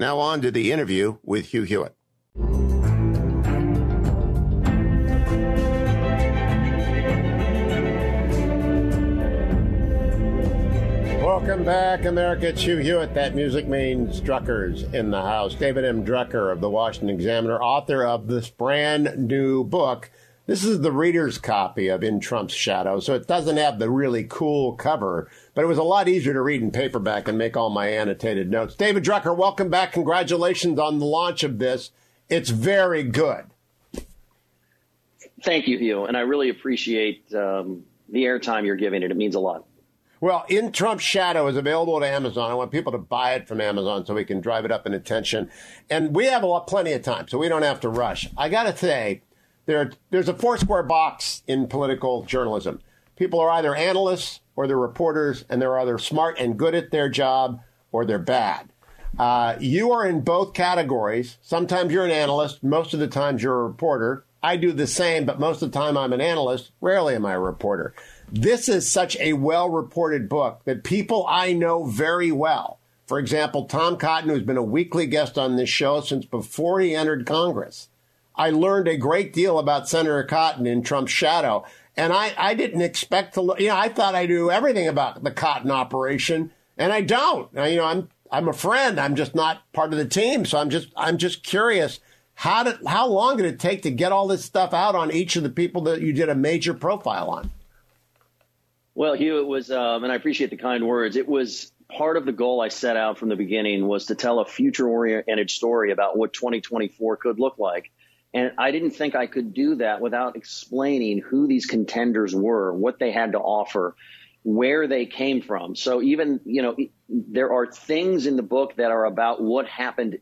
Now on to the interview with Hugh Hewitt. Welcome back, America. It's Hugh Hewitt. That music means Drucker's in the house. David M. Drucker of the Washington Examiner, author of this brand new book. This is the reader's copy of In Trump's Shadow, so it doesn't have the really cool cover, but it was a lot easier to read in paperback and make all my annotated notes. David Drucker, welcome back. Congratulations on the launch of this. It's very good. Thank you, Hugh, and I really appreciate um, the airtime you're giving it. It means a lot. Well, In Trump's Shadow is available to Amazon. I want people to buy it from Amazon so we can drive it up in attention. And we have a lot, plenty of time, so we don't have to rush. I got to say, there, there's a four square box in political journalism. People are either analysts or they're reporters, and they're either smart and good at their job or they're bad. Uh, you are in both categories. Sometimes you're an analyst, most of the times you're a reporter. I do the same, but most of the time I'm an analyst. Rarely am I a reporter. This is such a well reported book that people I know very well, for example, Tom Cotton, who's been a weekly guest on this show since before he entered Congress. I learned a great deal about Senator Cotton in Trump's shadow. And I, I didn't expect to, you know, I thought I knew everything about the Cotton operation, and I don't. Now, you know, I'm I'm a friend. I'm just not part of the team, so I'm just I'm just curious. How did how long did it take to get all this stuff out on each of the people that you did a major profile on? Well, Hugh, it was, um, and I appreciate the kind words. It was part of the goal I set out from the beginning was to tell a future-oriented story about what 2024 could look like. And I didn't think I could do that without explaining who these contenders were, what they had to offer, where they came from. So even, you know, there are things in the book that are about what happened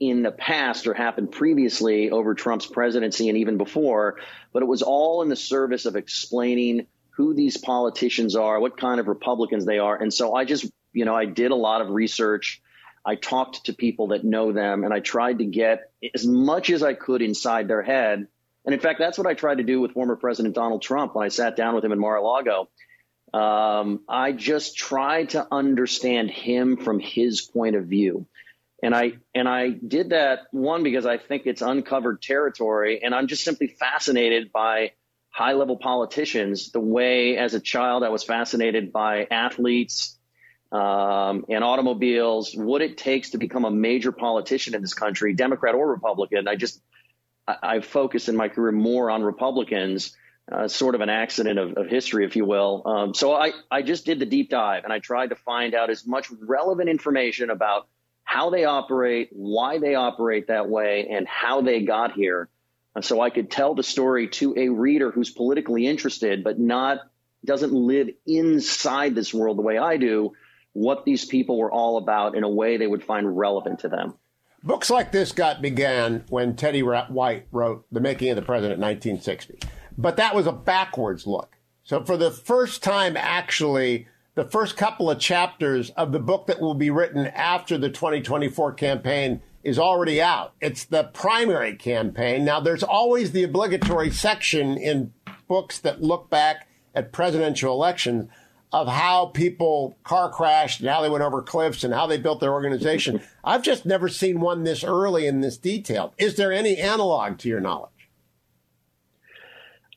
in the past or happened previously over Trump's presidency and even before, but it was all in the service of explaining who these politicians are, what kind of Republicans they are. And so I just, you know, I did a lot of research. I talked to people that know them and I tried to get as much as I could inside their head. And in fact, that's what I tried to do with former President Donald Trump when I sat down with him in Mar-a-Lago. Um, I just tried to understand him from his point of view. And I and I did that one because I think it's uncovered territory, and I'm just simply fascinated by high level politicians the way as a child I was fascinated by athletes um, and automobiles, what it takes to become a major politician in this country, Democrat or Republican. I just I, I focused in my career more on Republicans, uh, sort of an accident of, of history, if you will. Um, so I, I just did the deep dive and I tried to find out as much relevant information about how they operate, why they operate that way, and how they got here so I could tell the story to a reader who's politically interested, but not doesn't live inside this world the way I do, what these people were all about in a way they would find relevant to them. Books like this got began when Teddy White wrote The Making of the President in 1960. But that was a backwards look. So for the first time, actually, the first couple of chapters of the book that will be written after the 2024 campaign is already out. It's the primary campaign. Now, there's always the obligatory section in books that look back at presidential elections of how people car crashed and how they went over cliffs and how they built their organization. I've just never seen one this early in this detail. Is there any analog to your knowledge?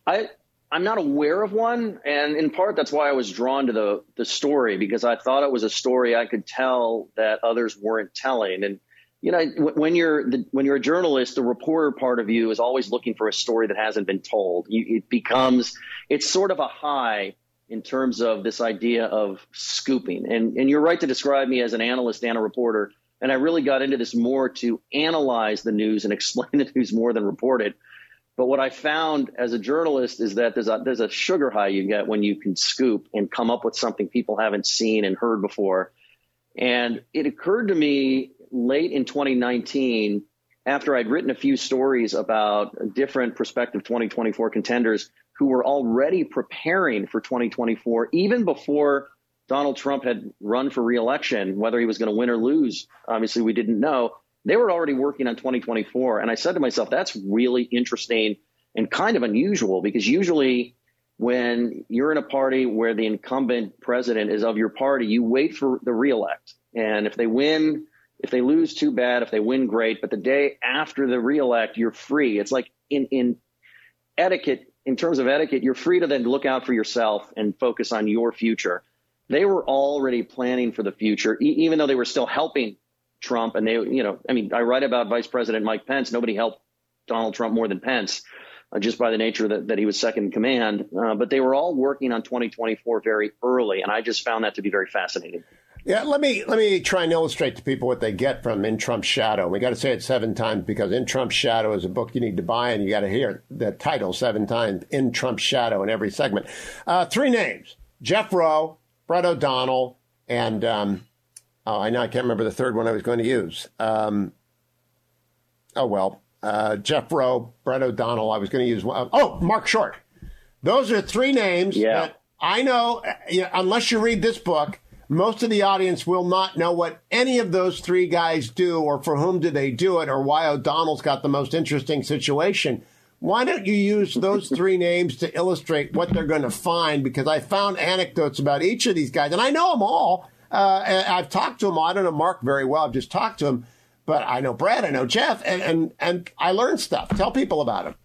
I I'm not aware of one, and in part that's why I was drawn to the the story because I thought it was a story I could tell that others weren't telling. And you know, when you're the, when you're a journalist, the reporter part of you is always looking for a story that hasn't been told. You, it becomes it's sort of a high in terms of this idea of scooping. And and you're right to describe me as an analyst and a reporter. And I really got into this more to analyze the news and explain the news more than report it. But what I found as a journalist is that there's a there's a sugar high you get when you can scoop and come up with something people haven't seen and heard before. And it occurred to me late in 2019, after I'd written a few stories about different prospective 2024 contenders who were already preparing for 2024, even before Donald Trump had run for reelection, whether he was going to win or lose, obviously we didn't know. They were already working on 2024. And I said to myself, that's really interesting and kind of unusual because usually when you're in a party where the incumbent president is of your party, you wait for the reelect. And if they win, if they lose, too bad. If they win, great. But the day after the reelect, you're free. It's like in, in etiquette, in terms of etiquette, you're free to then look out for yourself and focus on your future. They were already planning for the future, e- even though they were still helping Trump. And they, you know, I mean, I write about Vice President Mike Pence. Nobody helped Donald Trump more than Pence, uh, just by the nature that, that he was second in command. Uh, but they were all working on 2024 very early. And I just found that to be very fascinating. Yeah, let me let me try and illustrate to people what they get from In Trump's Shadow. We got to say it seven times because In Trump's Shadow is a book you need to buy, and you got to hear the title seven times. In Trump's Shadow in every segment. Uh, three names: Jeff Roe, Brett O'Donnell, and um, oh, I know I can't remember the third one I was going to use. Um, oh well, uh, Jeff Roe, Brett O'Donnell. I was going to use one. Oh, Mark Short. Those are three names yeah. that I know. Uh, unless you read this book most of the audience will not know what any of those three guys do or for whom do they do it or why O'Donnell's got the most interesting situation. Why don't you use those three names to illustrate what they're going to find? Because I found anecdotes about each of these guys, and I know them all. Uh, I've talked to them. I don't know Mark very well. I've just talked to him, but I know Brad. I know Jeff, and and and I learned stuff. Tell people about him.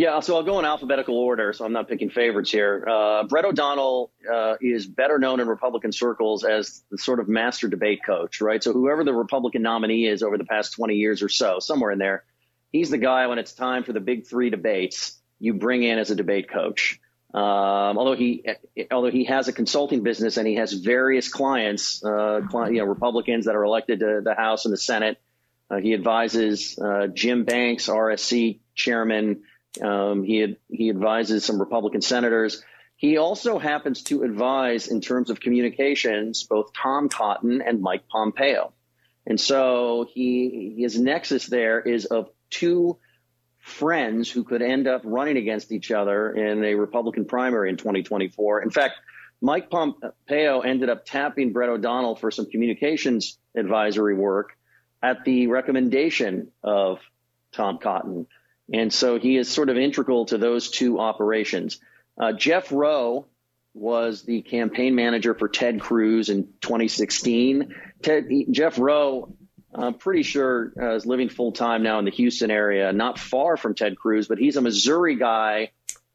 Yeah, so I'll go in alphabetical order, so I'm not picking favorites here. Uh, Brett O'Donnell uh, is better known in Republican circles as the sort of master debate coach, right? So whoever the Republican nominee is over the past 20 years or so, somewhere in there, he's the guy when it's time for the big three debates, you bring in as a debate coach. Um, although he, although he has a consulting business and he has various clients, uh, you know, Republicans that are elected to the House and the Senate. Uh, he advises uh, Jim Banks, RSC chairman. Um, he he advises some Republican senators. He also happens to advise in terms of communications both Tom Cotton and Mike Pompeo. And so he his nexus there is of two friends who could end up running against each other in a Republican primary in 2024. In fact, Mike Pompeo ended up tapping Brett O'Donnell for some communications advisory work at the recommendation of Tom Cotton. And so he is sort of integral to those two operations. Uh, Jeff Roe was the campaign manager for Ted Cruz in 2016. Ted, Jeff Roe, I'm pretty sure, uh, is living full time now in the Houston area, not far from Ted Cruz, but he's a Missouri guy.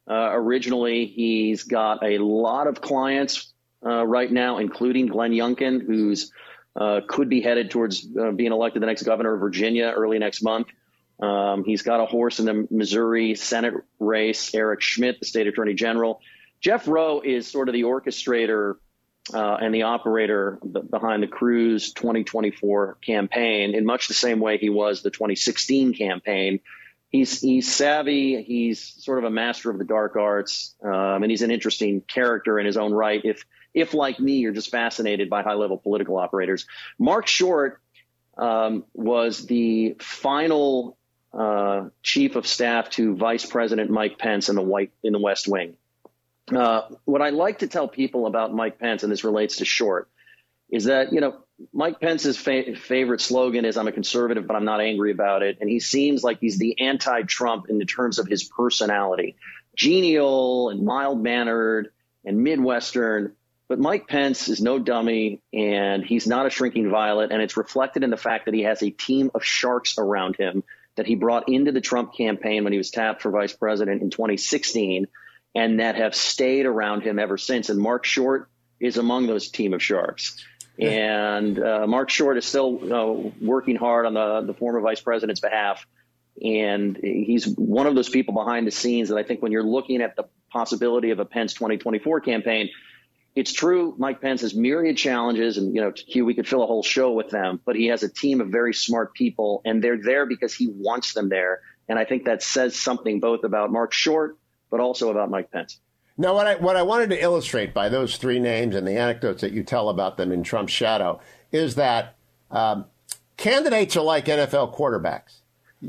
Uh, originally, he's got a lot of clients uh, right now, including Glenn Youngkin, who's uh, could be headed towards uh, being elected the next governor of Virginia early next month. Um, he's got a horse in the Missouri Senate race, Eric Schmitt, the state attorney general. Jeff Roe is sort of the orchestrator uh, and the operator behind the Cruz 2024 campaign in much the same way he was the 2016 campaign. He's, he's savvy. He's sort of a master of the dark arts. Um, and he's an interesting character in his own right. If, if like me, you're just fascinated by high level political operators. Mark Short um, was the final uh, chief of staff to Vice President Mike Pence in the White in the West Wing. Uh, what I like to tell people about Mike Pence, and this relates to Short, is that you know Mike Pence's fa- favorite slogan is "I'm a conservative, but I'm not angry about it," and he seems like he's the anti-Trump in the terms of his personality, genial and mild mannered and Midwestern. But Mike Pence is no dummy and he's not a shrinking violet. And it's reflected in the fact that he has a team of sharks around him that he brought into the Trump campaign when he was tapped for vice president in 2016 and that have stayed around him ever since. And Mark Short is among those team of sharks. And uh, Mark Short is still uh, working hard on the, the former vice president's behalf. And he's one of those people behind the scenes that I think when you're looking at the possibility of a Pence 2024 campaign, it's true Mike Pence has myriad challenges and, you know, Hugh, we could fill a whole show with them, but he has a team of very smart people and they're there because he wants them there. And I think that says something both about Mark Short, but also about Mike Pence. Now, what I, what I wanted to illustrate by those three names and the anecdotes that you tell about them in Trump's shadow is that um, candidates are like NFL quarterbacks.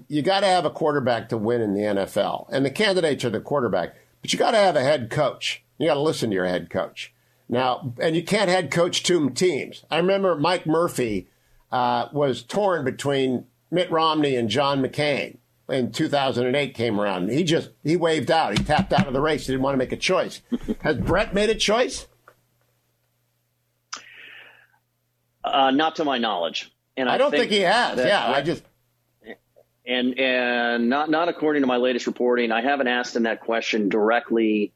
You got to have a quarterback to win in the NFL, and the candidates are the quarterback, but you got to have a head coach. You got to listen to your head coach. Now, and you can't head coach two teams. I remember Mike Murphy uh, was torn between Mitt Romney and John McCain in 2008 came around. He just he waved out. He tapped out of the race. He didn't want to make a choice. Has Brett made a choice? Uh, not to my knowledge. And I, I don't think, think, he has. Yeah, I just and and not not according to my latest reporting. I haven't asked him that question directly,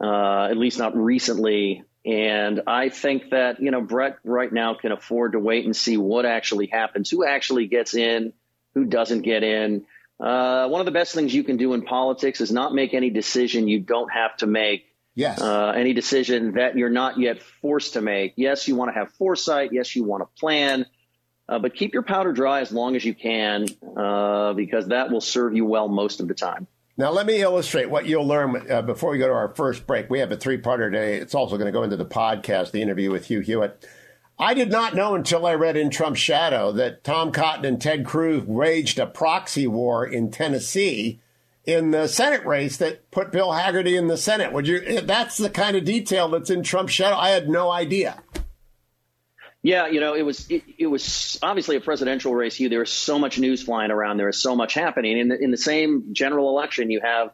uh, at least not recently. And I think that you know Brett right now can afford to wait and see what actually happens, who actually gets in, who doesn't get in. Uh, one of the best things you can do in politics is not make any decision you don't have to make. Yes. Uh, any decision that you're not yet forced to make. Yes, you want to have foresight. Yes, you want to plan. Uh, but keep your powder dry as long as you can, uh, because that will serve you well most of the time. Now, let me illustrate what you'll learn uh, before we go to our first break. We have a three parter today. It's also going to go into the podcast, the interview with Hugh Hewitt. I did not know until I read In Trump's Shadow that Tom Cotton and Ted Cruz waged a proxy war in Tennessee in the Senate race that put Bill Hagerty in the Senate. Would you? That's the kind of detail that's in Trump's shadow. I had no idea. Yeah, you know, it was it, it was obviously a presidential race. You there was so much news flying around. There was so much happening. In the, in the same general election, you have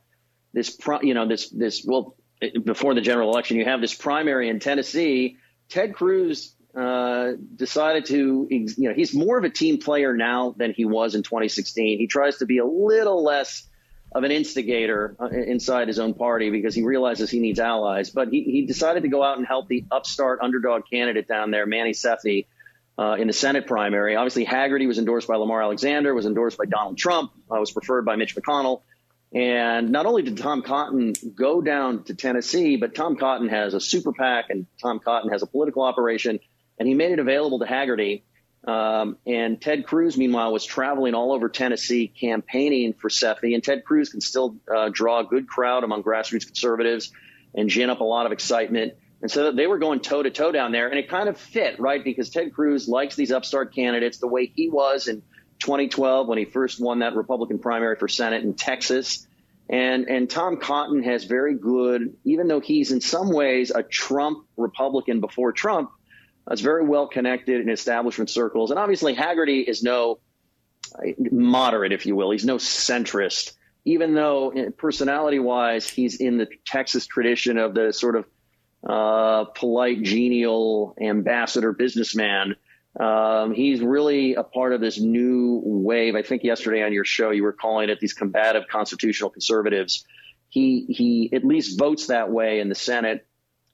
this, you know, this this well before the general election, you have this primary in Tennessee. Ted Cruz uh, decided to, you know, he's more of a team player now than he was in 2016. He tries to be a little less of an instigator uh, inside his own party because he realizes he needs allies. But he, he decided to go out and help the upstart underdog candidate down there, Manny Sethi, uh, in the Senate primary. Obviously, Hagerty was endorsed by Lamar Alexander, was endorsed by Donald Trump, uh, was preferred by Mitch McConnell. And not only did Tom Cotton go down to Tennessee, but Tom Cotton has a super PAC and Tom Cotton has a political operation and he made it available to Hagerty. Um, and Ted Cruz, meanwhile, was traveling all over Tennessee campaigning for Sethi. And Ted Cruz can still uh, draw a good crowd among grassroots conservatives and gin up a lot of excitement. And so they were going toe to toe down there. And it kind of fit, right? Because Ted Cruz likes these upstart candidates the way he was in 2012 when he first won that Republican primary for Senate in Texas. And, and Tom Cotton has very good, even though he's in some ways a Trump Republican before Trump, that's very well connected in establishment circles. And obviously, Hagerty is no moderate, if you will. He's no centrist, even though uh, personality wise, he's in the Texas tradition of the sort of uh, polite, genial ambassador businessman. Um, he's really a part of this new wave. I think yesterday on your show, you were calling it these combative constitutional conservatives. He, he at least votes that way in the Senate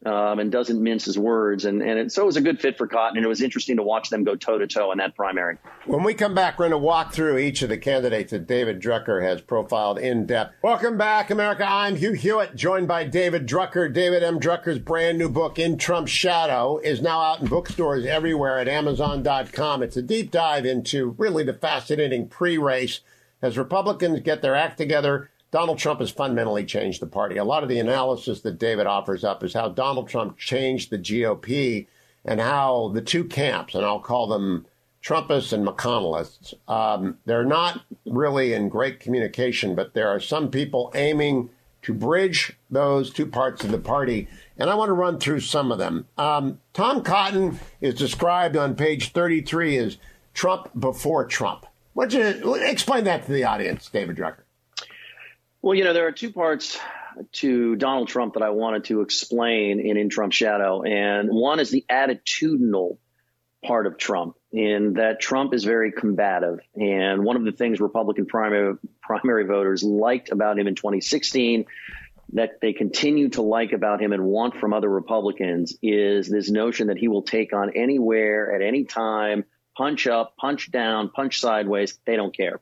um, and doesn't mince his words. And, and it, so it was a good fit for Cotton, and it was interesting to watch them go toe to toe in that primary. When we come back, we're going to walk through each of the candidates that David Drucker has profiled in depth. Welcome back, America. I'm Hugh Hewitt, joined by David Drucker. David M. Drucker's brand new book, In Trump's Shadow, is now out in bookstores everywhere at Amazon.com. It's a deep dive into really the fascinating pre race as Republicans get their act together Donald Trump has fundamentally changed the party. A lot of the analysis that David offers up is how Donald Trump changed the GOP and how the two camps, and I'll call them Trumpists and McConnellists, um, they're not really in great communication, but there are some people aiming to bridge those two parts of the party. And I want to run through some of them. Um, Tom Cotton is described on page 33 as Trump before Trump. Would you explain that to the audience, David Drucker? Well, you know, there are two parts to Donald Trump that I wanted to explain in In Trump's Shadow. And one is the attitudinal part of Trump, in that Trump is very combative. And one of the things Republican primary, primary voters liked about him in 2016 that they continue to like about him and want from other Republicans is this notion that he will take on anywhere at any time, punch up, punch down, punch sideways. They don't care.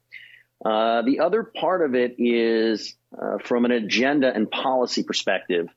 Uh, the other part of it is uh, from an agenda and policy perspective.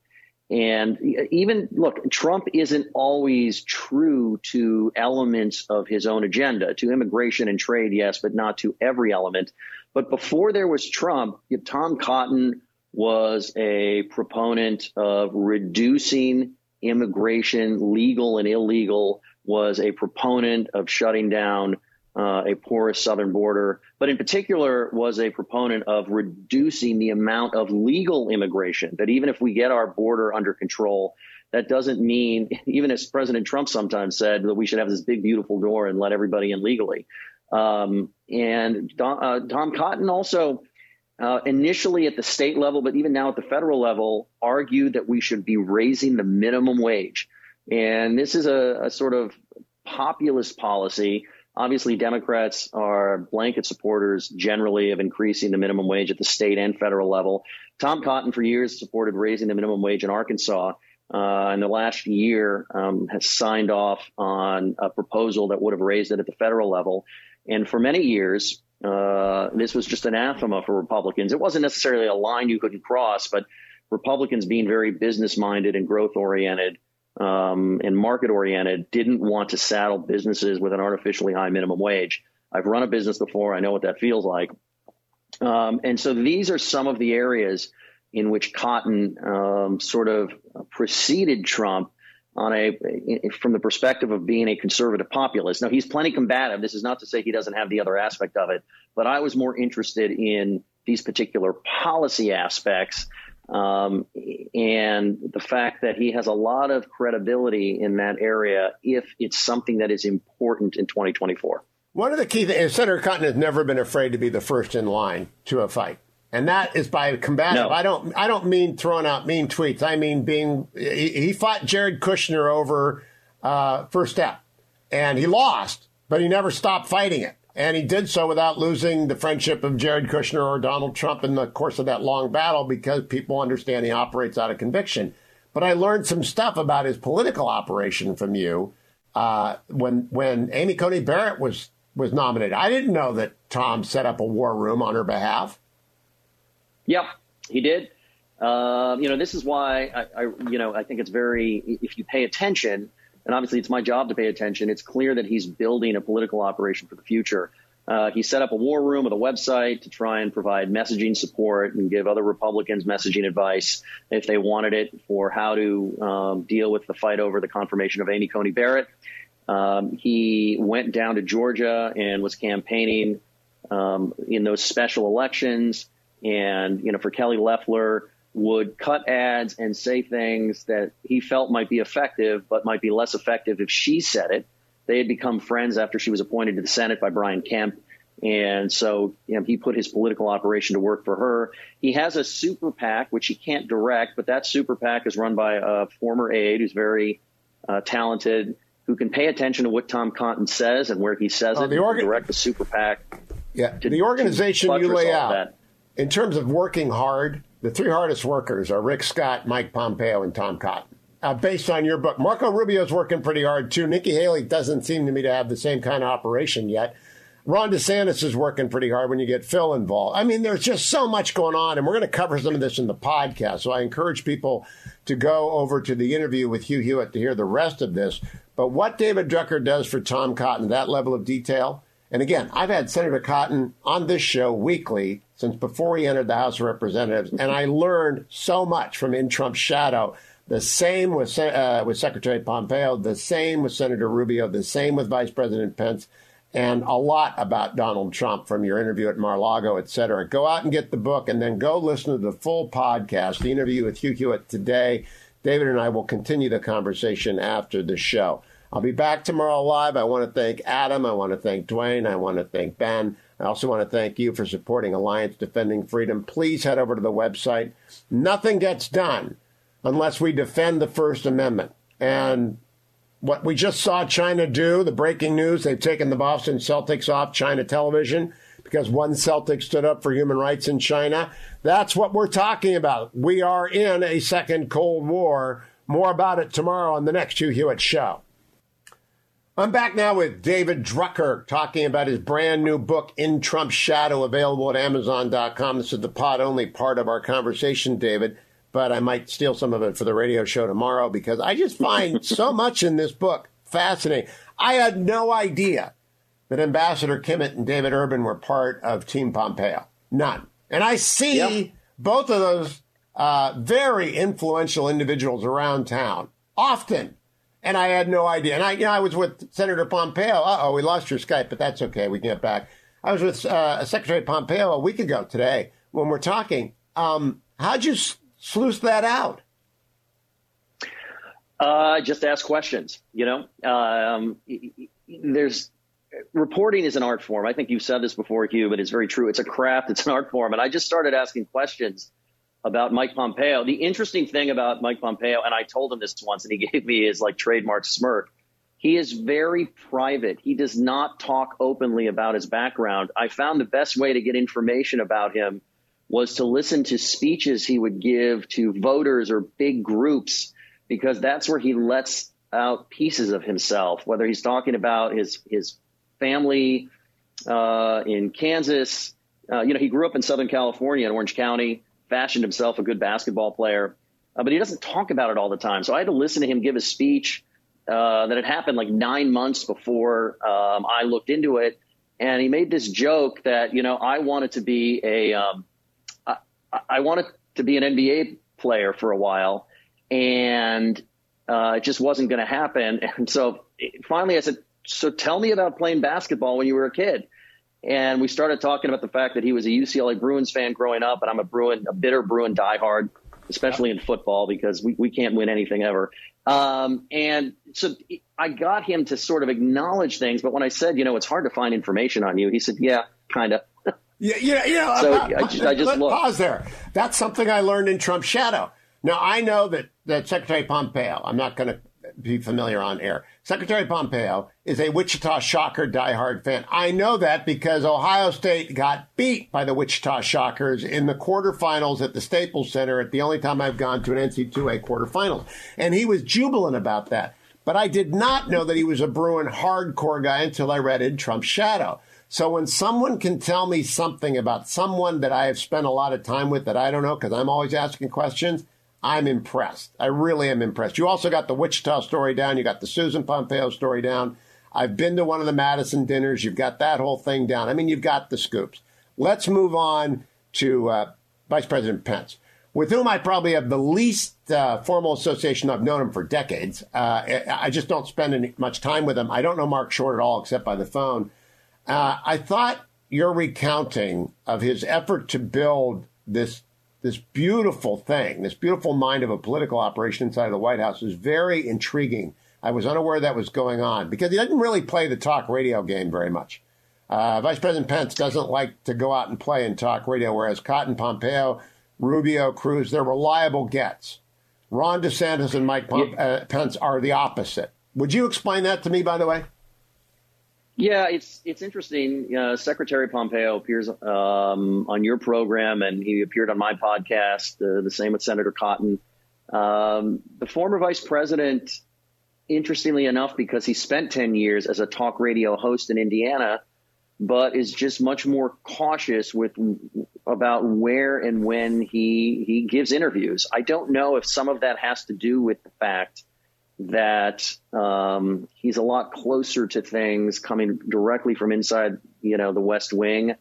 And even look, Trump isn't always true to elements of his own agenda, to immigration and trade, yes, but not to every element. But before there was Trump, Tom Cotton was a proponent of reducing immigration, legal and illegal, was a proponent of shutting down uh, a porous southern border, but in particular was a proponent of reducing the amount of legal immigration. That even if we get our border under control, that doesn't mean, even as President Trump sometimes said, that we should have this big, beautiful door and let everybody in legally. Um, and Don, uh, Tom Cotton also, uh, initially at the state level, but even now at the federal level, argued that we should be raising the minimum wage. And this is a, a sort of populist policy Obviously, Democrats are blanket supporters generally of increasing the minimum wage at the state and federal level. Tom Cotton, for years, supported raising the minimum wage in Arkansas. Uh, in the last year, um, has signed off on a proposal that would have raised it at the federal level. And for many years, uh, this was just anathema for Republicans. It wasn't necessarily a line you couldn't cross, but Republicans being very business minded and growth oriented um, and market oriented didn't want to saddle businesses with an artificially high minimum wage. I've run a business before. I know what that feels like. Um, and so these are some of the areas in which Cotton um, sort of preceded Trump on a from the perspective of being a conservative populist. Now he's plenty combative. This is not to say he doesn't have the other aspect of it, but I was more interested in these particular policy aspects um, and the fact that he has a lot of credibility in that area if it's something that is important in 2024. One of the key things, Senator Cotton has never been afraid to be the first in line to a fight. And that is by combative. No. I don't. I don't mean throwing out mean tweets. I mean being. He, he fought Jared Kushner over uh, first step, and he lost, but he never stopped fighting it. And he did so without losing the friendship of Jared Kushner or Donald Trump in the course of that long battle because people understand he operates out of conviction. But I learned some stuff about his political operation from you uh, when when Amy Coney Barrett was was nominated. I didn't know that Tom set up a war room on her behalf. Yep, he did. Uh, you know, this is why I, I, you know, I think it's very. If you pay attention, and obviously it's my job to pay attention. It's clear that he's building a political operation for the future. Uh, he set up a war room with a website to try and provide messaging support and give other Republicans messaging advice if they wanted it for how to um, deal with the fight over the confirmation of Amy Coney Barrett. Um, he went down to Georgia and was campaigning um, in those special elections. And, you know, for Kelly Loeffler, would cut ads and say things that he felt might be effective, but might be less effective if she said it. They had become friends after she was appointed to the Senate by Brian Kemp. And so you know, he put his political operation to work for her. He has a super PAC, which he can't direct, but that super PAC is run by a former aide who's very uh, talented, who can pay attention to what Tom Cotton says and where he says uh, it, the organ- direct the super PAC. Yeah, to, the organization you lay out in terms of working hard the three hardest workers are Rick Scott, Mike Pompeo, and Tom Cotton. Uh, based on your book, Marco Rubio's working pretty hard too. Nikki Haley doesn't seem to me to have the same kind of operation yet. Ron DeSantis is working pretty hard when you get Phil involved. I mean, there's just so much going on, and we're going to cover some of this in the podcast. So I encourage people to go over to the interview with Hugh Hewitt to hear the rest of this. But what David Drucker does for Tom Cotton, that level of detail, and again, I've had Senator Cotton on this show weekly since before he entered the House of Representatives, and I learned so much from in Trump's shadow. The same with uh, with Secretary Pompeo, the same with Senator Rubio, the same with Vice President Pence, and a lot about Donald Trump from your interview at Mar-Lago, et cetera. Go out and get the book, and then go listen to the full podcast, the interview with Hugh Hewitt today. David and I will continue the conversation after the show. I'll be back tomorrow live. I want to thank Adam. I want to thank Dwayne. I want to thank Ben. I also want to thank you for supporting Alliance Defending Freedom. Please head over to the website. Nothing gets done unless we defend the First Amendment. And what we just saw China do, the breaking news, they've taken the Boston Celtics off China television because one Celtic stood up for human rights in China. That's what we're talking about. We are in a second Cold War. More about it tomorrow on the next Hugh Hewitt Show. I'm back now with David Drucker talking about his brand new book, In Trump's Shadow, available at Amazon.com. This is the pod only part of our conversation, David, but I might steal some of it for the radio show tomorrow because I just find so much in this book fascinating. I had no idea that Ambassador Kimmitt and David Urban were part of Team Pompeo. None. And I see yep. both of those uh, very influential individuals around town often. And I had no idea. And I, you know, I was with Senator Pompeo. Uh oh, we lost your Skype, but that's okay. We can get back. I was with uh, Secretary Pompeo a week ago today when we're talking. Um, how'd you sluice that out? Uh, just ask questions. You know, um, there's reporting is an art form. I think you've said this before, Hugh, but it's very true. It's a craft. It's an art form. And I just started asking questions about Mike Pompeo. The interesting thing about Mike Pompeo, and I told him this once, and he gave me his like trademark smirk. He is very private. He does not talk openly about his background. I found the best way to get information about him was to listen to speeches he would give to voters or big groups because that's where he lets out pieces of himself, whether he's talking about his his family uh, in Kansas. Uh, you know, he grew up in Southern California in Orange County, fashioned himself a good basketball player, uh, but he doesn't talk about it all the time. So I had to listen to him give a speech uh, that had happened like nine months before um, I looked into it. And he made this joke that, you know, I wanted to be a, um, I, I wanted to be an NBA player for a while and uh, it just wasn't going to happen. And so finally I said, so tell me about playing basketball when you were a kid. And we started talking about the fact that he was a UCLA Bruins fan growing up, and I'm a Bruin, a bitter Bruin diehard, especially in football because we, we can't win anything ever. Um, and so I got him to sort of acknowledge things. But when I said, you know, it's hard to find information on you, he said, yeah, kind of. yeah, yeah, yeah. So I just, I just pause there. That's something I learned in Trump's shadow. Now I know that that Secretary Pompeo. I'm not going to be familiar on air. Secretary Pompeo is a Wichita Shocker diehard fan. I know that because Ohio State got beat by the Wichita Shockers in the quarterfinals at the Staples Center at the only time I've gone to an NC2A quarterfinals. And he was jubilant about that. But I did not know that he was a Bruin hardcore guy until I read in Trump's Shadow. So when someone can tell me something about someone that I have spent a lot of time with that I don't know because I'm always asking questions – I'm impressed. I really am impressed. You also got the Wichita story down. You got the Susan Pompeo story down. I've been to one of the Madison dinners. You've got that whole thing down. I mean, you've got the scoops. Let's move on to uh, Vice President Pence, with whom I probably have the least uh, formal association. I've known him for decades. Uh, I just don't spend any, much time with him. I don't know Mark Short at all, except by the phone. Uh, I thought your recounting of his effort to build this this beautiful thing, this beautiful mind of a political operation inside of the White House is very intriguing. I was unaware that was going on because he doesn't really play the talk radio game very much. Uh, Vice President Pence doesn't like to go out and play in talk radio, whereas Cotton, Pompeo, Rubio, Cruz, they're reliable gets. Ron DeSantis and Mike Pomp- uh, Pence are the opposite. Would you explain that to me, by the way? Yeah, it's it's interesting. Uh, Secretary Pompeo appears um, on your program, and he appeared on my podcast. Uh, the same with Senator Cotton. Um, the former vice president, interestingly enough, because he spent ten years as a talk radio host in Indiana, but is just much more cautious with about where and when he he gives interviews. I don't know if some of that has to do with the fact that um, he's a lot closer to things coming directly from inside, you know, the West Wing.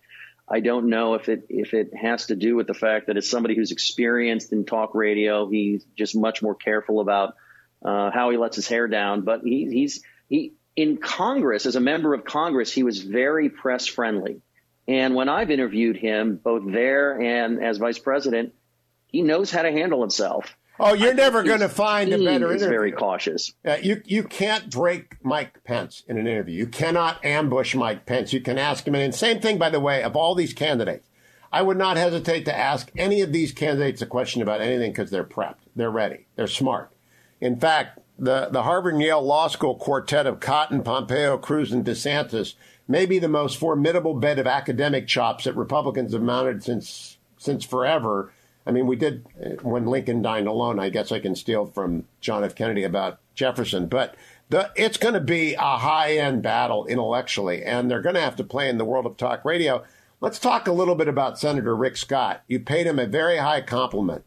I don't know if it if it has to do with the fact that as somebody who's experienced in talk radio, he's just much more careful about uh, how he lets his hair down. But he, he's he in Congress as a member of Congress, he was very press friendly. And when I've interviewed him, both there and as vice president, he knows how to handle himself. Oh, you're never going to find a better interview. very cautious. Uh, you you can't break Mike Pence in an interview. You cannot ambush Mike Pence. You can ask him. And same thing, by the way, of all these candidates, I would not hesitate to ask any of these candidates a question about anything because they're prepped, they're ready, they're smart. In fact, the the Harvard and Yale Law School quartet of Cotton, Pompeo, Cruz, and DeSantis may be the most formidable bed of academic chops that Republicans have mounted since since forever. I mean, we did when Lincoln dined alone. I guess I can steal from John F. Kennedy about Jefferson, but the, it's going to be a high end battle intellectually, and they're going to have to play in the world of talk radio. Let's talk a little bit about Senator Rick Scott. You paid him a very high compliment.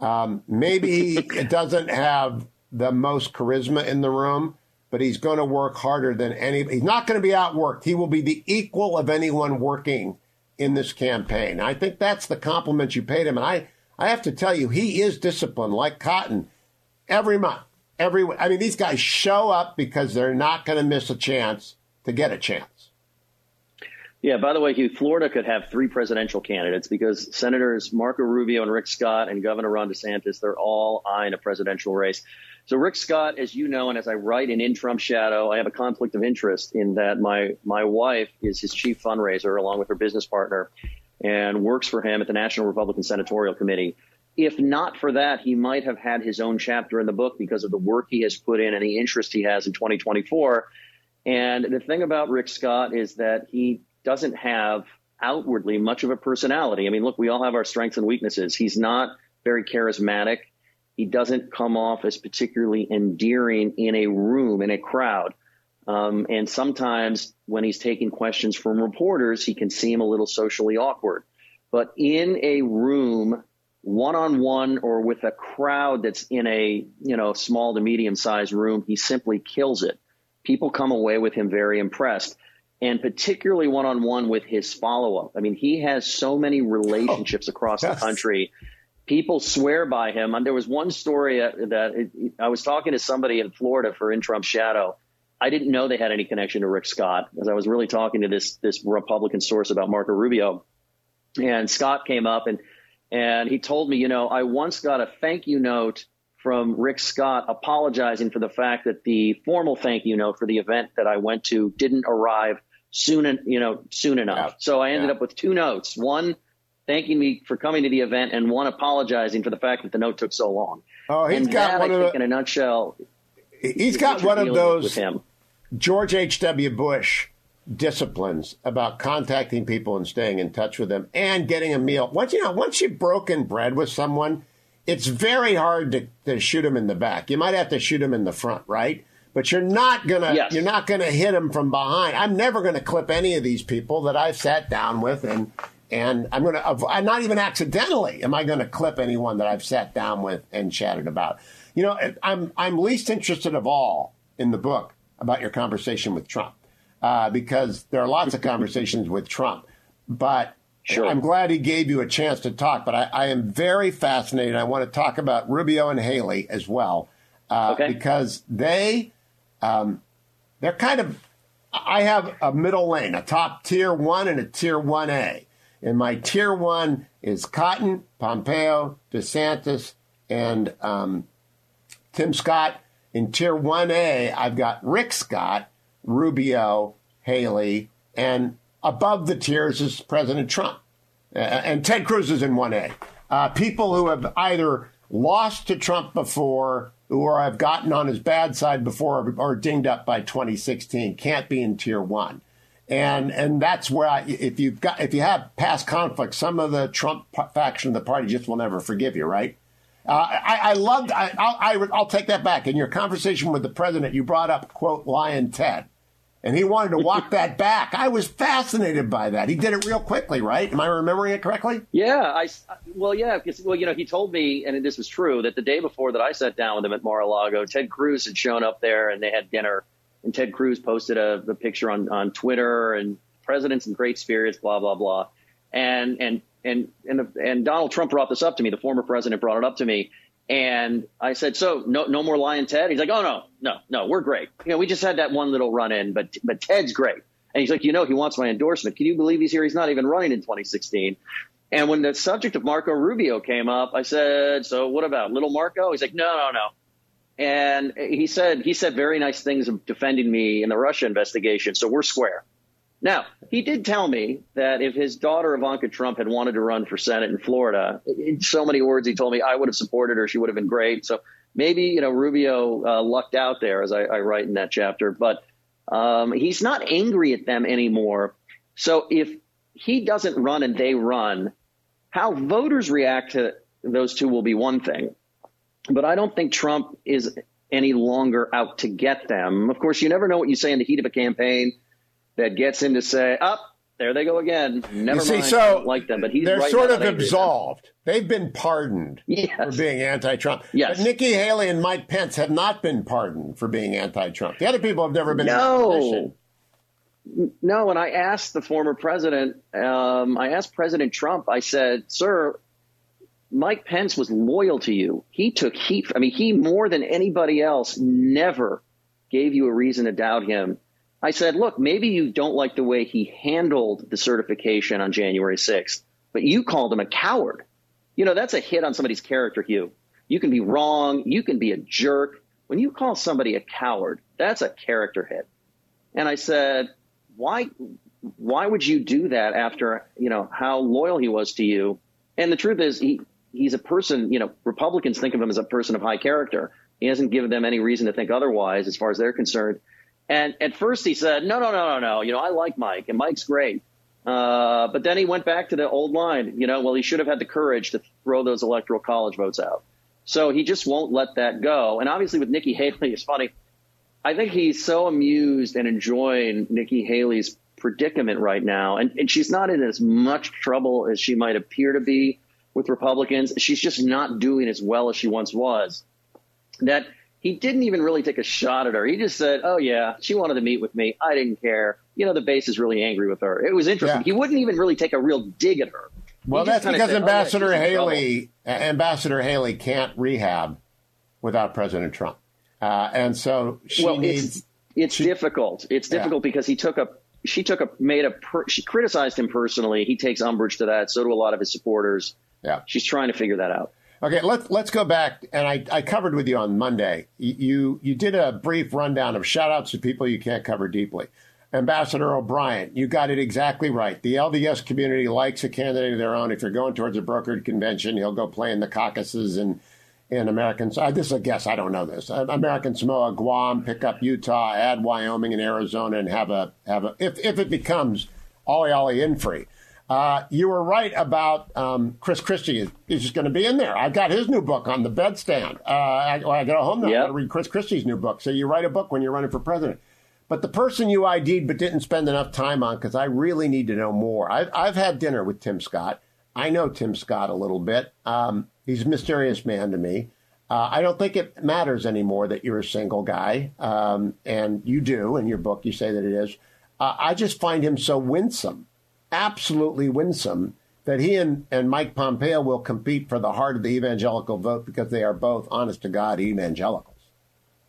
Um, maybe he doesn't have the most charisma in the room, but he's going to work harder than any. He's not going to be outworked. He will be the equal of anyone working in this campaign. I think that's the compliment you paid him. And I, I have to tell you, he is disciplined like Cotton every month. Every, I mean, these guys show up because they're not going to miss a chance to get a chance. Yeah, by the way, Hugh, Florida could have three presidential candidates because Senators Marco Rubio and Rick Scott and Governor Ron DeSantis, they're all eyeing a presidential race. So Rick Scott, as you know, and as I write in In Trump Shadow, I have a conflict of interest in that my my wife is his chief fundraiser along with her business partner and works for him at the National Republican Senatorial Committee. If not for that, he might have had his own chapter in the book because of the work he has put in and the interest he has in 2024. And the thing about Rick Scott is that he doesn't have outwardly much of a personality. I mean, look, we all have our strengths and weaknesses. He's not very charismatic. He doesn't come off as particularly endearing in a room, in a crowd. Um, and sometimes when he's taking questions from reporters, he can seem a little socially awkward. But in a room, one on one or with a crowd that's in a, you know, small to medium sized room, he simply kills it. People come away with him very impressed and particularly one on one with his follow up. I mean, he has so many relationships oh, across yes. the country. People swear by him. And there was one story uh, that it, I was talking to somebody in Florida for In Trump's Shadow. I didn't know they had any connection to Rick Scott because I was really talking to this this Republican source about Marco Rubio, and Scott came up and and he told me, you know, I once got a thank you note from Rick Scott apologizing for the fact that the formal thank you note for the event that I went to didn't arrive soon, you know, soon enough. Yeah. So I ended yeah. up with two notes: one thanking me for coming to the event, and one apologizing for the fact that the note took so long. Oh, he's and got that, one I of think, the, in a nutshell. He's got one of those George H. W. Bush disciplines about contacting people and staying in touch with them and getting a meal. Once you know, once you've broken bread with someone, it's very hard to, to shoot them in the back. You might have to shoot them in the front, right? but you're not gonna yes. you're not gonna hit them from behind. I'm never gonna clip any of these people that I've sat down with, and and I'm gonna not even accidentally am I gonna clip anyone that I've sat down with and chatted about. You know, I'm I'm least interested of all in the book about your conversation with Trump uh, because there are lots of conversations with Trump, but. Sure. I'm glad he gave you a chance to talk, but I, I am very fascinated. I want to talk about Rubio and Haley as well, uh, okay. because they um, they're kind of, I have a middle lane, a top tier one and a tier 1A. And my tier one is Cotton, Pompeo, DeSantis, and um, Tim Scott. In tier 1A, I've got Rick Scott, Rubio, Haley, and above the tiers is President Trump. Uh, and Ted Cruz is in 1A. Uh, people who have either lost to Trump before or have gotten on his bad side before or dinged up by 2016 can't be in tier one. And and that's where I, if you've got if you have past conflict, some of the Trump faction of the party just will never forgive you, right? Uh, I, I loved. I, I'll, I, will take that back. In your conversation with the president, you brought up quote Lyin' Ted and he wanted to walk that back. I was fascinated by that. He did it real quickly, right? Am I remembering it correctly? Yeah, I well, yeah, because well, you know, he told me, and this was true, that the day before that I sat down with him at Mar-a-Lago, Ted Cruz had shown up there, and they had dinner, and Ted Cruz posted a, a picture on on Twitter, and presidents in great spirits, blah blah blah, and and and and and Donald Trump brought this up to me. The former president brought it up to me, and I said, so no, no more lying, Ted. He's like, oh no, no, no, we're great. You know, we just had that one little run in, but but Ted's great. And he's like, you know, he wants my endorsement. Can you believe he's here? He's not even running in 2016. And when the subject of Marco Rubio came up, I said, so what about little Marco? He's like, no, no, no. And he said he said very nice things of defending me in the Russia investigation. So we're square. Now, he did tell me that if his daughter Ivanka Trump had wanted to run for Senate in Florida, in so many words, he told me I would have supported her. She would have been great. So maybe, you know, Rubio uh, lucked out there, as I, I, write in that chapter. But Um, he's not angry at them anymore. So if he doesn't run and they run, how voters react to those two will be one thing. But I don't think Trump is any longer out to get them. Of course, you never know what you say in the heat of a campaign that gets him to say, up. Oh, there they go again. Never you see, mind. So like them, but he's they're right sort of absolved. They've been pardoned yes. for being anti-Trump. Yes. But Nikki Haley and Mike Pence have not been pardoned for being anti-Trump. The other people have never been. No. No, and I asked the former president. Um, I asked President Trump. I said, "Sir, Mike Pence was loyal to you. He took heat. I mean, he more than anybody else never gave you a reason to doubt him." I said, look, maybe you don't like the way he handled the certification on January 6th, but you called him a coward. You know, that's a hit on somebody's character, Hugh. You can be wrong. You can be a jerk. When you call somebody a coward, that's a character hit. And I said, why, why would you do that after, you know, how loyal he was to you? And the truth is he, he's a person, you know, Republicans think of him as a person of high character. He hasn't given them any reason to think otherwise as far as they're concerned. And at first he said, no, no, no, no, no. You know, I like Mike and Mike's great. Uh, but then he went back to the old line. You know, well, he should have had the courage to throw those electoral college votes out. So he just won't let that go. And obviously with Nikki Haley, it's funny. I think he's so amused and enjoying Nikki Haley's predicament right now. And, and she's not in as much trouble as she might appear to be with Republicans. She's just not doing as well as she once was. That he didn't even really take a shot at her. He just said, "Oh yeah, she wanted to meet with me. I didn't care. You know, the base is really angry with her." It was interesting. Yeah. He wouldn't even really take a real dig at her. Well, that's because said, Ambassador oh, yeah, Haley, Ambassador Haley can't rehab without President Trump, uh, and so she well, needs. It's, it's she, difficult. It's difficult yeah. because he took a she took a made a per, she criticized him personally. He takes umbrage to that. So do a lot of his supporters. Yeah, she's trying to figure that out. Okay, let's let's go back, and I, I covered with you on Monday. You you did a brief rundown of shout outs to people you can't cover deeply. Ambassador O'Brien, you got it exactly right. The LDS community likes a candidate of their own. If you're going towards a brokered convention, he'll go play in the caucuses and in American. Uh, this is a guess. I don't know this. American Samoa, Guam, pick up Utah, add Wyoming and Arizona, and have a have a. If if it becomes ollie ollie in free. Uh, you were right about um, Chris Christie is, is just going to be in there. I've got his new book on the bedstand. Uh, I, I got home now. Yep. I got to read Chris Christie's new book. So you write a book when you're running for president. But the person you ID'd but didn't spend enough time on, because I really need to know more. I've, I've had dinner with Tim Scott. I know Tim Scott a little bit. Um, he's a mysterious man to me. Uh, I don't think it matters anymore that you're a single guy, um, and you do in your book. You say that it is. Uh, I just find him so winsome absolutely winsome that he and, and Mike Pompeo will compete for the heart of the evangelical vote because they are both, honest to God, evangelicals.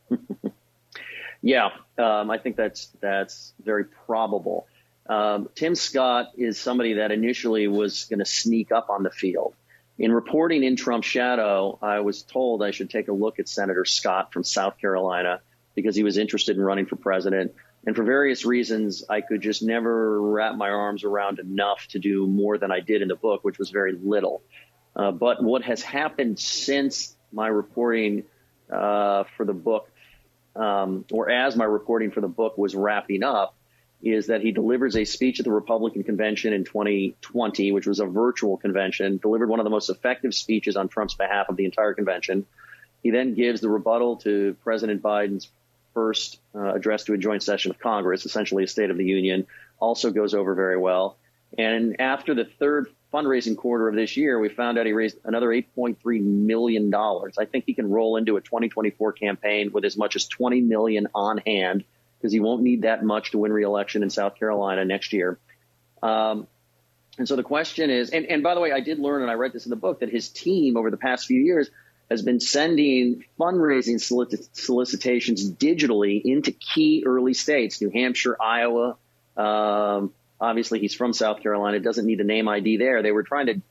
yeah, um, I think that's that's very probable. Um, Tim Scott is somebody that initially was going to sneak up on the field. In reporting in Trump's shadow, I was told I should take a look at Senator Scott from South Carolina because he was interested in running for president. And for various reasons, I could just never wrap my arms around enough to do more than I did in the book, which was very little. Uh, but what has happened since my reporting uh, for the book, um, or as my reporting for the book was wrapping up, is that he delivers a speech at the Republican convention in 2020, which was a virtual convention, delivered one of the most effective speeches on Trump's behalf of the entire convention. He then gives the rebuttal to President Biden's first uh, address to a joint session of Congress, essentially a State of the Union, also goes over very well. And after the third fundraising quarter of this year, we found out he raised another $8.3 million. I think he can roll into a 2024 campaign with as much as 20 million on hand because he won't need that much to win re-election in South Carolina next year. Um, and so the question is, and, and by the way, I did learn, and I read this in the book, that his team over the past few years has been sending fundraising solicitations digitally into key early states, New Hampshire, Iowa. Um, obviously, he's from South Carolina. Doesn't need a name ID there. They were trying to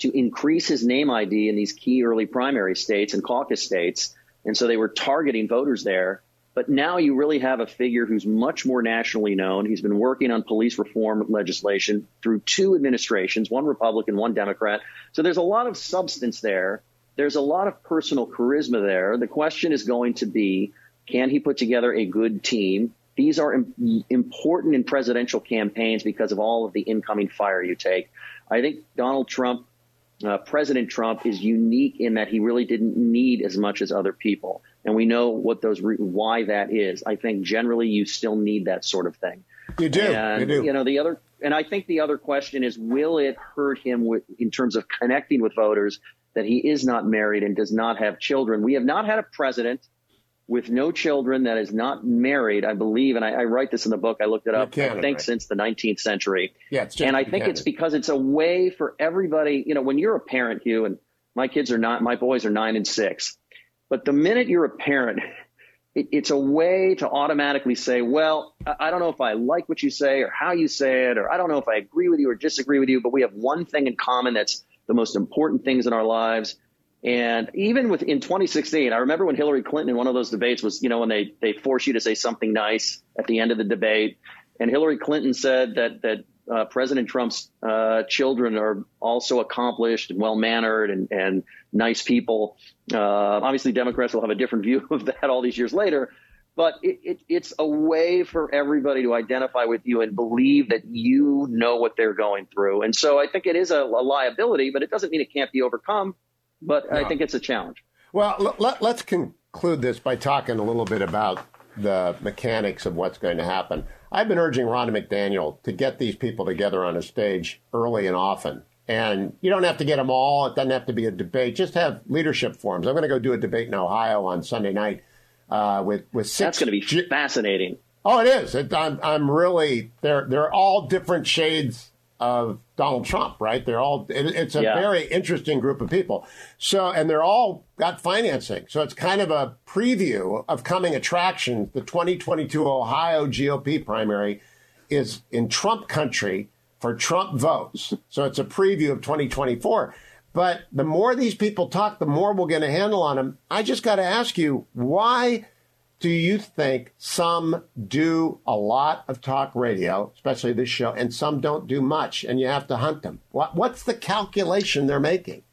to increase his name ID in these key early primary states and caucus states, and so they were targeting voters there. But now you really have a figure who's much more nationally known. He's been working on police reform legislation through two administrations, one Republican, one Democrat. So there's a lot of substance there there's a lot of personal charisma there. The question is going to be, can he put together a good team? these are Im- important in presidential campaigns because of all of the incoming fire you take. I think Donald Trump, uh, President Trump, is unique in that he really didn't need as much as other people, and we know what those re- why that is. I think generally you still need that sort of thing. You do. And, you do. You know the other, and I think the other question is, will it hurt him with, in terms of connecting with voters that he is not married and does not have children? We have not had a president with no children that is not married, I believe, and I, I write this in the book. I looked it up. I think right? since the 19th century. Yeah, it's just and I think it's because it's a way for everybody. You know, when you're a parent, Hugh, and my kids are not, my boys are nine and six, but the minute you're a parent, it, it's a way to automatically say, well, I, I don't know if I like what you say or how you say it, or I don't know if I agree with you or disagree with you, but we have one thing in common that's the most important things in our lives. And even with in 2016, I remember when Hillary Clinton in one of those debates was, you know, when they they force you to say something nice at the end of the debate, and Hillary Clinton said that that uh, President Trump's uh, children are also accomplished and well mannered and and nice people. Uh, obviously, Democrats will have a different view of that all these years later. But it, it, it's a way for everybody to identify with you and believe that you know what they're going through. And so I think it is a, a liability, but it doesn't mean it can't be overcome. But I think it's a challenge. Well, l- let, let's conclude this by talking a little bit about the mechanics of what's going to happen. I've been urging Ronna McDaniel to get these people together on a stage early and often. And you don't have to get them all. It doesn't have to be a debate. Just have leadership forums. I'm going to go do a debate in Ohio on Sunday night uh, with with six. That's going to be G- fascinating. Oh, it is. It, I'm, I'm really. They're they're all different shades of Donald Trump, right? They're all. It, it's a Yeah. very interesting group of people. So, and they're all got financing. So it's kind of a preview of coming attractions. The 2022 Ohio GOP primary is in Trump country for Trump votes. So it's a preview of 2024. But the more these people talk, the more we're going to handle on them. I just got to ask you, why do you think some do a lot of talk radio, especially this show, and some don't do much, and you have to hunt them? What, what's the calculation they're making?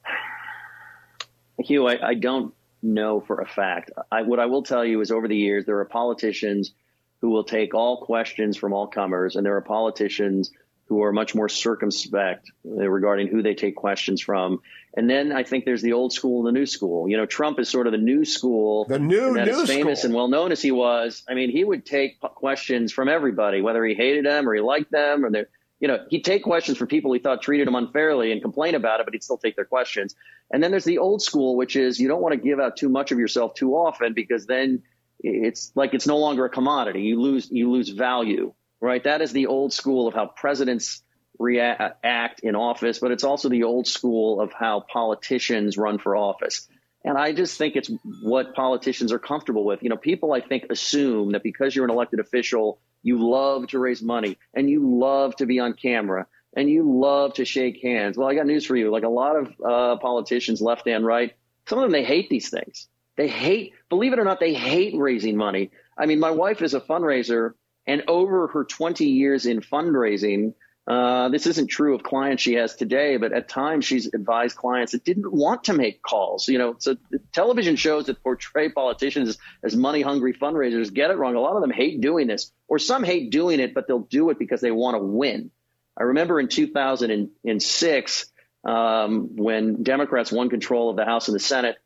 Hugh, I, I don't know for a fact. I, what I will tell you is over the years, there are politicians who will take all questions from all comers, and there are politicians who are much more circumspect uh, regarding who they take questions from. And then I think there's the old school and the new school. You know, Trump is sort of the new school. The new- that new as famous school. and well known as he was, I mean, he would take questions from everybody, whether he hated them or he liked them, or they, you know, he'd take questions from people he thought treated him unfairly and complain about it, but he'd still take their questions. And then there's the old school, which is you don't want to give out too much of yourself too often because then it's like it's no longer a commodity. You lose you lose value, right? That is the old school of how presidents react in office, but it's also the old school of how politicians run for office. And I just think it's what politicians are comfortable with. You know, people I think assume that because you're an elected official, you love to raise money and you love to be on camera and you love to shake hands. Well, I got news for you. Like a lot of uh, politicians, left and right, some of them they hate these things. They hate, believe it or not, they hate raising money. I mean, my wife is a fundraiser, and over her 20 years in fundraising, uh, this isn't true of clients she has today, but at times she's advised clients that didn't want to make calls. You know, so television shows that portray politicians as, money hungry fundraisers get it wrong. A lot of them hate doing this, or some hate doing it, but they'll do it because they want to win. I remember in 2006, um, when Democrats won control of the House and the Senate,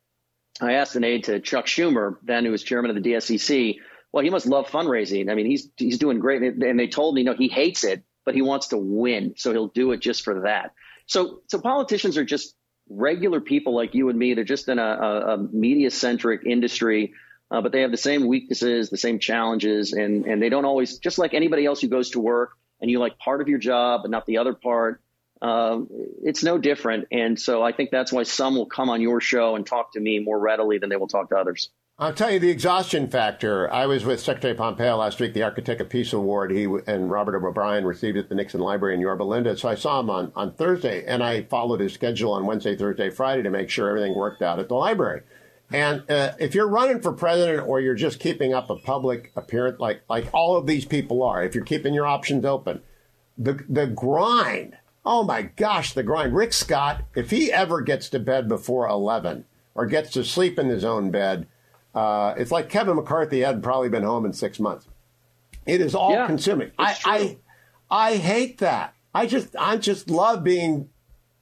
I asked an aide to Chuck Schumer, then who was chairman of the DSCC. Well, he must love fundraising. I mean, he's he's doing great. And they told me, no, he hates it, but he wants to win, so he'll do it just for that. So, so politicians are just regular people like you and me. They're just in a, a, a media centric industry, uh, but they have the same weaknesses, the same challenges, and and they don't always just like anybody else who goes to work and you like part of your job but not the other part. Um, it's no different, and so I think that's why some will come on your show and talk to me more readily than they will talk to others. I'll tell you the exhaustion factor. I was with Secretary Pompeo last week, the Architect of Peace Award. He and Robert O'Brien received at the Nixon Library in Yorba Linda. So I saw him on, on Thursday, and I followed his schedule on Wednesday, Thursday, Friday to make sure everything worked out at the library. And uh, if you're running for president or you're just keeping up a public appearance, like like all of these people are, if you're keeping your options open, the the grind. Oh my gosh, the grind. Rick Scott, if he ever gets to bed before eleven or gets to sleep in his own bed. Uh, it's like Kevin McCarthy hadn't probably been home in six months. It is all yeah, consuming. I, I I hate that. I just I just love being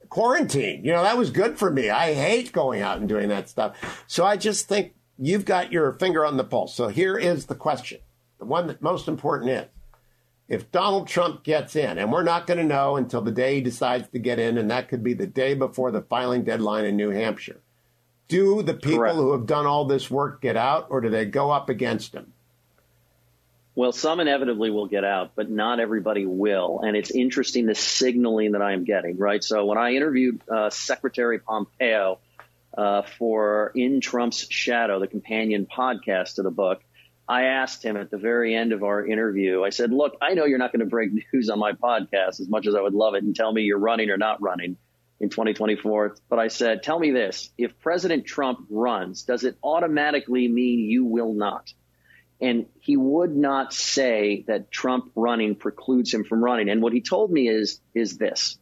quarantined. You know, that was good for me. I hate going out and doing that stuff. So I just think you've got your finger on the pulse. So here is the question. The one that most important is if Donald Trump gets in, and we're not going to know until the day he decides to get in, and that could be the day before the filing deadline in New Hampshire. Do the people Correct. who have done all this work get out, or do they go up against him? Well, some inevitably will get out, but not everybody will. And it's interesting the signaling that I am getting, right? So when I interviewed uh, Secretary Pompeo uh, for In Trump's Shadow, the companion podcast to the book, I asked him at the very end of our interview, I said, Look, I know you're not going to break news on my podcast as much as I would love it and tell me you're running or not running in 2024. But I said, Tell me this if President Trump runs, does it automatically mean you will not? And he would not say that Trump running precludes him from running. And what he told me is, is this.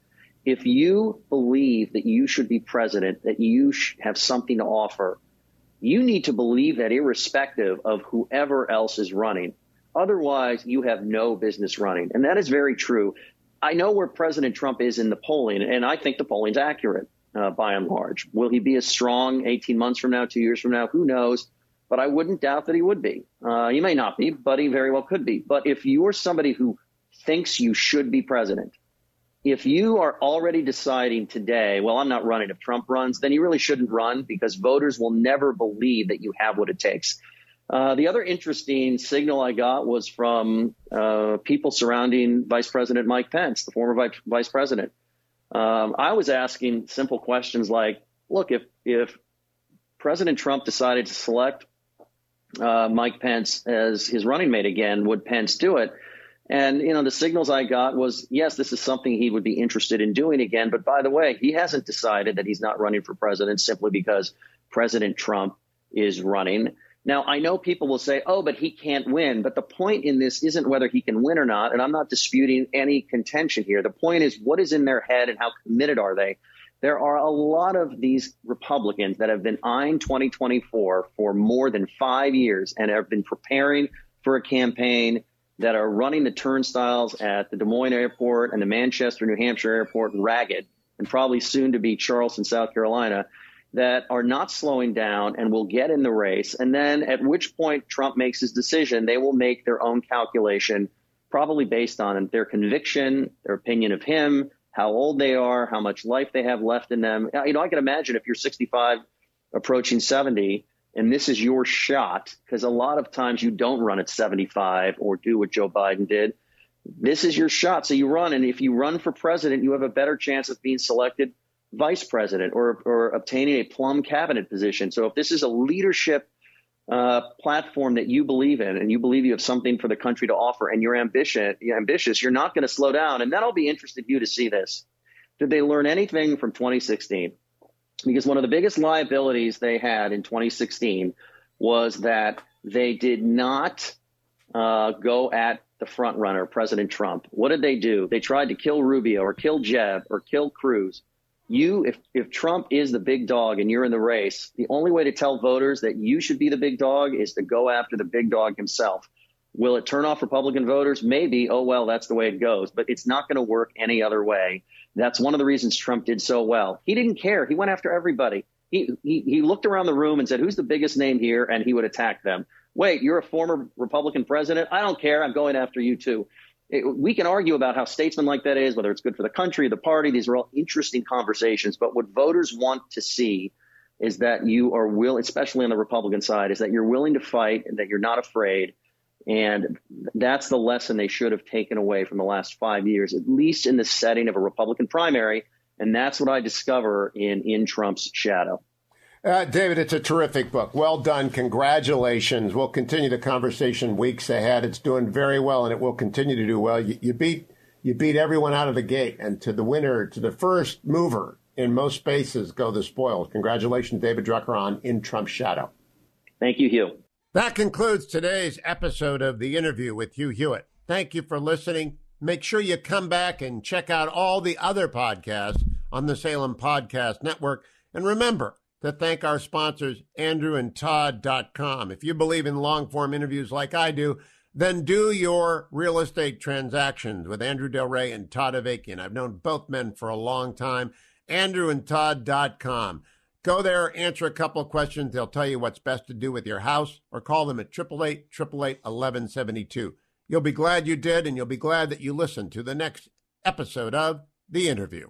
If you believe that you should be president, that you have something to offer, you need to believe that irrespective of whoever else is running. Otherwise, you have no business running. And that is very true. I know where President Trump is in the polling, and I think the polling's accurate uh, by and large. Will he be as strong 18 months from now, two years from now? Who knows? But I wouldn't doubt that he would be. Uh, he may not be, but he very well could be. But if you're somebody who thinks you should be president, if you are already deciding today, well, I'm not running if Trump runs, then you really shouldn't run because voters will never believe that you have what it takes. Uh, the other interesting signal I got was from uh, people surrounding Vice President Mike Pence, the former vice, vice president. Um, I was asking simple questions like, look, if if President Trump decided to select uh, Mike Pence as his running mate again, would Pence do it? And, you know, the signals I got was, yes, this is something he would be interested in doing again. But by the way, he hasn't decided that he's not running for president simply because President Trump is running. Now, I know people will say, oh, but he can't win. But the point in this isn't whether he can win or not. And I'm not disputing any contention here. The point is what is in their head and how committed are they? There are a lot of these Republicans that have been eyeing 2024 for more than five years and have been preparing for a campaign that are running the turnstiles at the Des Moines airport and the Manchester, New Hampshire airport ragged, and probably soon to be Charleston, South Carolina, that are not slowing down and will get in the race. And then at which point Trump makes his decision, they will make their own calculation, probably based on their conviction, their opinion of him, how old they are, how much life they have left in them. You know, I can imagine if you're 65 approaching 70, and this is your shot because a lot of times you don't run at 75 or do what Joe Biden did. This is your shot. So you run. And if you run for president, you have a better chance of being selected vice president or, or obtaining a plum cabinet position. So if this is a leadership uh, platform that you believe in and you believe you have something for the country to offer and you're ambitious, ambitious you're not going to slow down. And then I'll be interested in you to see this. Did they learn anything from 2016? because one of the biggest liabilities they had in 2016 was that they did not uh, go at the front runner, President Trump. What did they do? They tried to kill Rubio or kill Jeb or kill Cruz. You, if, if Trump is the big dog and you're in the race, the only way to tell voters that you should be the big dog is to go after the big dog himself. Will it turn off Republican voters? Maybe. Oh, well, that's the way it goes. But it's not going to work any other way. That's one of the reasons Trump did so well. He didn't care. He went after everybody. He, he, he looked around the room and said, who's the biggest name here? And he would attack them. Wait, you're a former Republican president? I don't care. I'm going after you too. It, we can argue about how statesmanlike that is, whether it's good for the country, the party. These are all interesting conversations. But what voters want to see is that you are willing, especially on the Republican side, is that you're willing to fight and that you're not afraid and that's the lesson they should have taken away from the last five years, at least in the setting of a Republican primary. And that's what I discover in In Trump's Shadow. Uh, David, it's a terrific book. Well done. Congratulations. We'll continue the conversation weeks ahead. It's doing very well, and it will continue to do well. You, you beat you beat everyone out of the gate, and to the winner, to the first mover in most spaces, go the spoils. Congratulations, David Drucker, on In Trump's Shadow. Thank you, Hugh. That concludes today's episode of the interview with Hugh Hewitt. Thank you for listening. Make sure you come back and check out all the other podcasts on the Salem Podcast Network. And remember to thank our sponsors, andrewandtodd.com. If you believe in long form interviews like I do, then do your real estate transactions with Andrew Del Rey and Todd Avakian. I've known both men for a long time. AndrewandTodd.com. Go there, answer a couple questions. They'll tell you what's best to do with your house, or call them at 888 888 1172. You'll be glad you did, and you'll be glad that you listened to the next episode of The Interview.